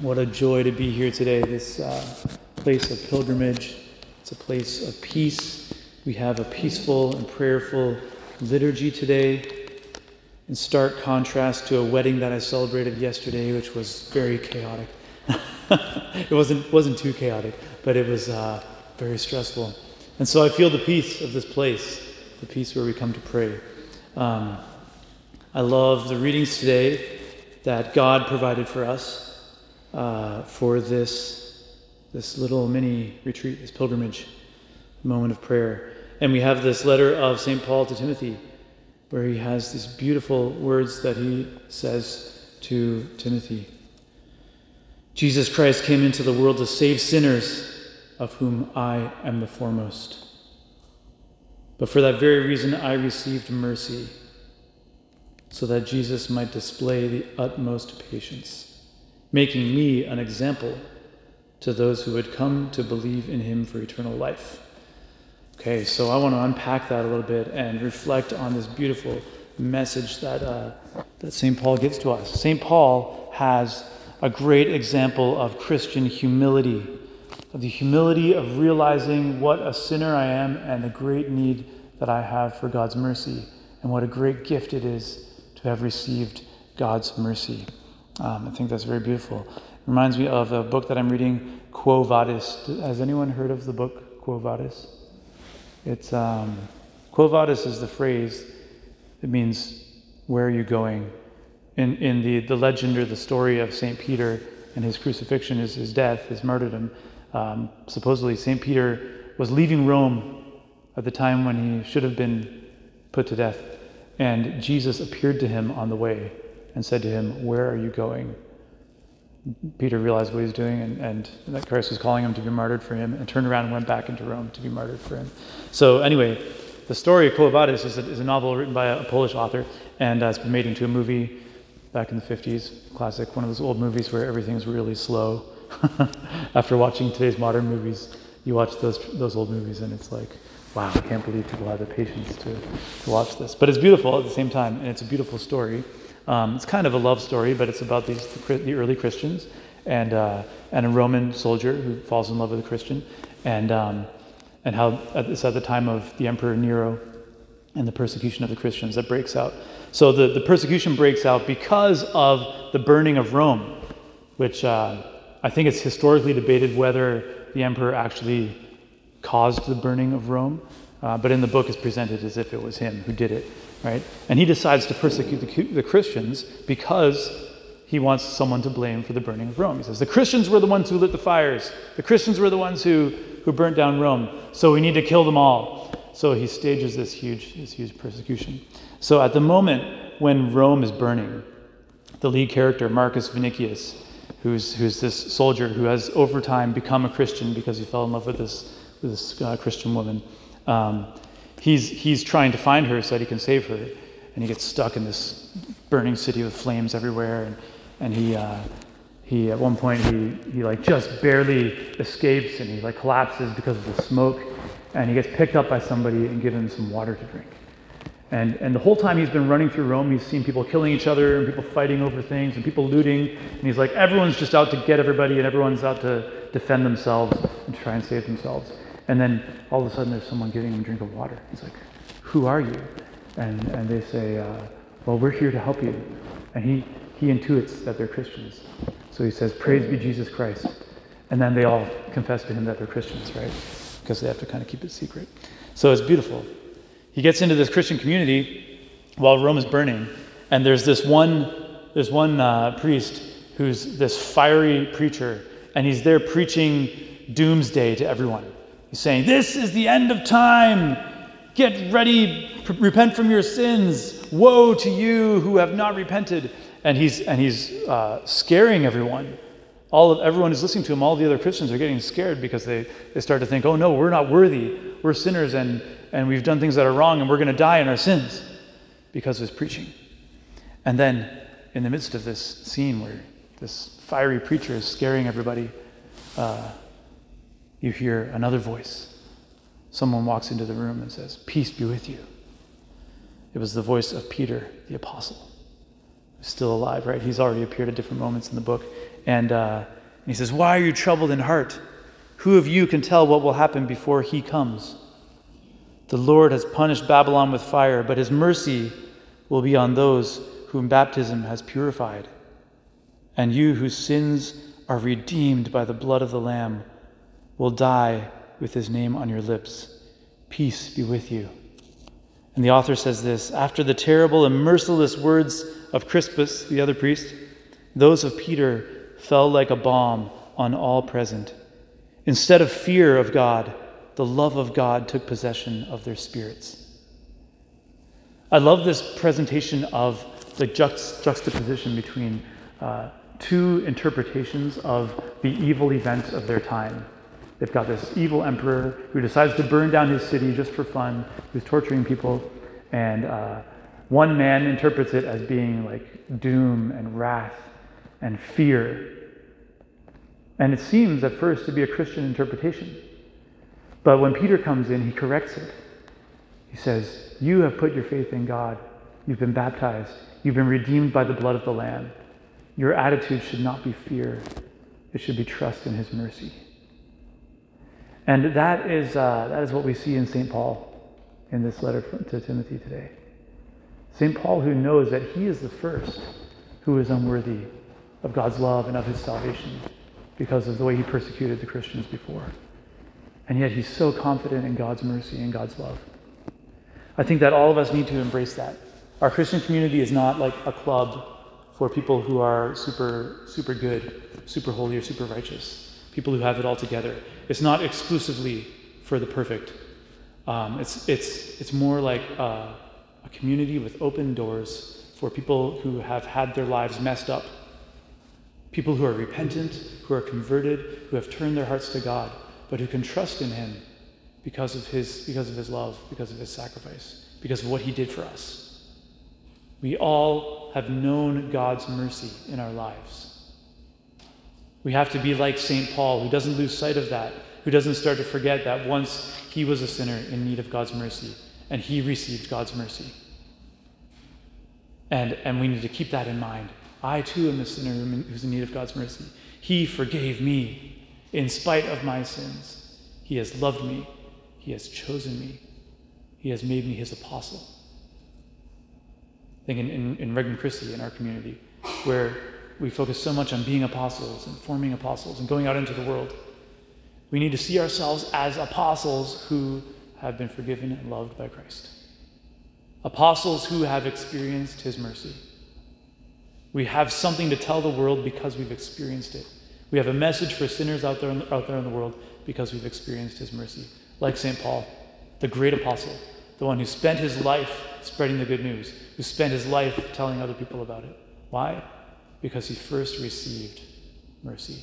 What a joy to be here today. This uh, place of pilgrimage, it's a place of peace. We have a peaceful and prayerful liturgy today, in stark contrast to a wedding that I celebrated yesterday, which was very chaotic. it wasn't, wasn't too chaotic, but it was uh, very stressful. And so I feel the peace of this place, the peace where we come to pray. Um, I love the readings today that God provided for us uh, for this, this little mini retreat, this pilgrimage, moment of prayer. And we have this letter of St. Paul to Timothy, where he has these beautiful words that he says to Timothy Jesus Christ came into the world to save sinners, of whom I am the foremost. But for that very reason, I received mercy, so that Jesus might display the utmost patience making me an example to those who would come to believe in him for eternal life. Okay, so I want to unpack that a little bit and reflect on this beautiful message that, uh, that St. Paul gives to us. St. Paul has a great example of Christian humility, of the humility of realizing what a sinner I am and the great need that I have for God's mercy, and what a great gift it is to have received God's mercy. Um, I think that's very beautiful. It reminds me of a book that I'm reading, Quo Vadis. Has anyone heard of the book Quo Vadis? It's um, Quo Vadis is the phrase. It means where are you going? In in the the legend or the story of Saint Peter and his crucifixion, his his death, his martyrdom. Um, supposedly, Saint Peter was leaving Rome at the time when he should have been put to death, and Jesus appeared to him on the way and said to him, Where are you going? Peter realized what he was doing and, and that Christ was calling him to be martyred for him and turned around and went back into Rome to be martyred for him. So, anyway, the story of Quo is a, is a novel written by a, Polish author and uh, it's been made into a movie back in the 50s. Classic, one of those old movies where everything is really slow. After watching today's modern movies, you watch those, those old movies and it's like, wow, I can't believe people have the patience to, to watch this. But it's beautiful at the same time and it's a beautiful story. Um, it's kind of a love story, but it's about these the, early Christians and uh, and a Roman soldier who falls in love with a Christian, and um, and how it's at the time of the Emperor Nero and the persecution of the Christians that breaks out. So the, the persecution breaks out because of the burning of Rome, which uh, I think it's historically debated whether the emperor actually caused the burning of Rome, uh, but in the book it's presented as if it was him who did it right? And he decides to persecute the, Christians because he wants someone to blame for the burning of Rome. He says, The Christians were the ones who lit the fires, the Christians were the ones who, who burnt down Rome, so we need to kill them all. So he stages this huge, this huge persecution. So at the moment when Rome is burning, the lead character, Marcus Vinicius, who's, who's this soldier who has over time become a Christian because he fell in love with this, with this uh, Christian woman, um, he's, he's trying to find her so that he can save her. And he gets stuck in this burning city with flames everywhere. And, and he, uh, he, at one point, he, he like just barely escapes and he like collapses because of the smoke. And he gets picked up by somebody and given some water to drink. And, and the whole time he's been running through Rome, he's seen people killing each other and people fighting over things and people looting. And he's like, everyone's just out to get everybody and everyone's out to defend themselves and try and save themselves. And then all of a sudden there's someone giving him a drink of water. He's like, Who are you? And, and they say, uh, Well, we're here to help you. And he, he intuits that they're Christians. So he says, Praise be Jesus Christ. And then they all confess to him that they're Christians, right? Because they have to kind of keep it secret. So it's beautiful. He gets into this Christian community while Rome is burning, and there's this one, there's one uh, priest who's this fiery preacher, and he's there preaching doomsday to everyone. He's saying, This is the end of time. Get ready, repent from your sins. Woe to you who have not repented. And he's, and he's uh, scaring everyone. All of everyone is listening to him, all the other Christians are getting scared because they, they start to think, oh no, we're not worthy. We're sinners and, and we've done things that are wrong and we're going to die in our sins because of his preaching. And then, in the midst of this scene where this fiery preacher is scaring everybody, uh, you hear another voice. Someone walks into the room and says, Peace be with you. It was the voice of Peter, the apostle. who's still alive, right? He's already appeared at different moments in the book. And, uh, he says, Why are you troubled in heart? Who of you can tell what will happen before he comes? The Lord has punished Babylon with fire, but his mercy will be on those whom baptism has purified. And you whose sins are redeemed by the blood of the Lamb will die with his name on your lips. Peace be with you. And the author says this After the terrible and merciless words of Crispus, the other priest, those of Peter fell like a bomb on all present. Instead of fear of God, the love of God took possession of their spirits. I love this presentation of the juxtaposition between uh, two interpretations of the evil events of their time. They've got this evil emperor who decides to burn down his city just for fun, who's torturing people, and uh, one man interprets it as being like doom and wrath and fear. And it seems at first to be a Christian interpretation. But when Peter comes in, he corrects it. He says, You have put your faith in God. You've been baptized. You've been redeemed by the blood of the Lamb. Your attitude should not be fear, it should be trust in His mercy. And that is, uh, that is what we see in St. Paul in this letter to Timothy today. St. Paul, who knows that he is the first who is unworthy of God's love and of his salvation because of the way he persecuted the Christians before. And yet he's so confident in God's mercy and God's love. I think that all of us need to embrace that. Our Christian community is not like a club for people who are super, super good, super holy, or super righteous, people who have it all together. It's not exclusively for the perfect. Um, it's, it's, it's more like uh, a community with open doors for people who have had their lives messed up, people who are repentant, who are converted, who have turned their hearts to God, but who can trust in Him because of His, because of his love, because of His sacrifice, because of what He did for us. We all have known God's mercy in our lives. We have to be like St. Paul, who doesn't lose sight of that, who doesn't start to forget that once he was a sinner in need of God's mercy, and he received God's mercy. And, and we need to keep that in mind. I too am a sinner who's in need of God's mercy. He forgave me in spite of my sins. He has loved me. He has chosen me. He has made me his apostle. I think in, in, in Regnum Christi, in our community, where we focus so much on being apostles and forming apostles and going out into the world, we need to see ourselves as apostles who have been forgiven and loved by Christ. Apostles who have experienced his mercy. We have something to tell the world because we've experienced it. We have a message for sinners out there, the, out there in the world because we've experienced his mercy. Like St. Paul, the great apostle, the one who spent his life spreading the good news, who spent his life telling other people about it. Why? Because he first received mercy.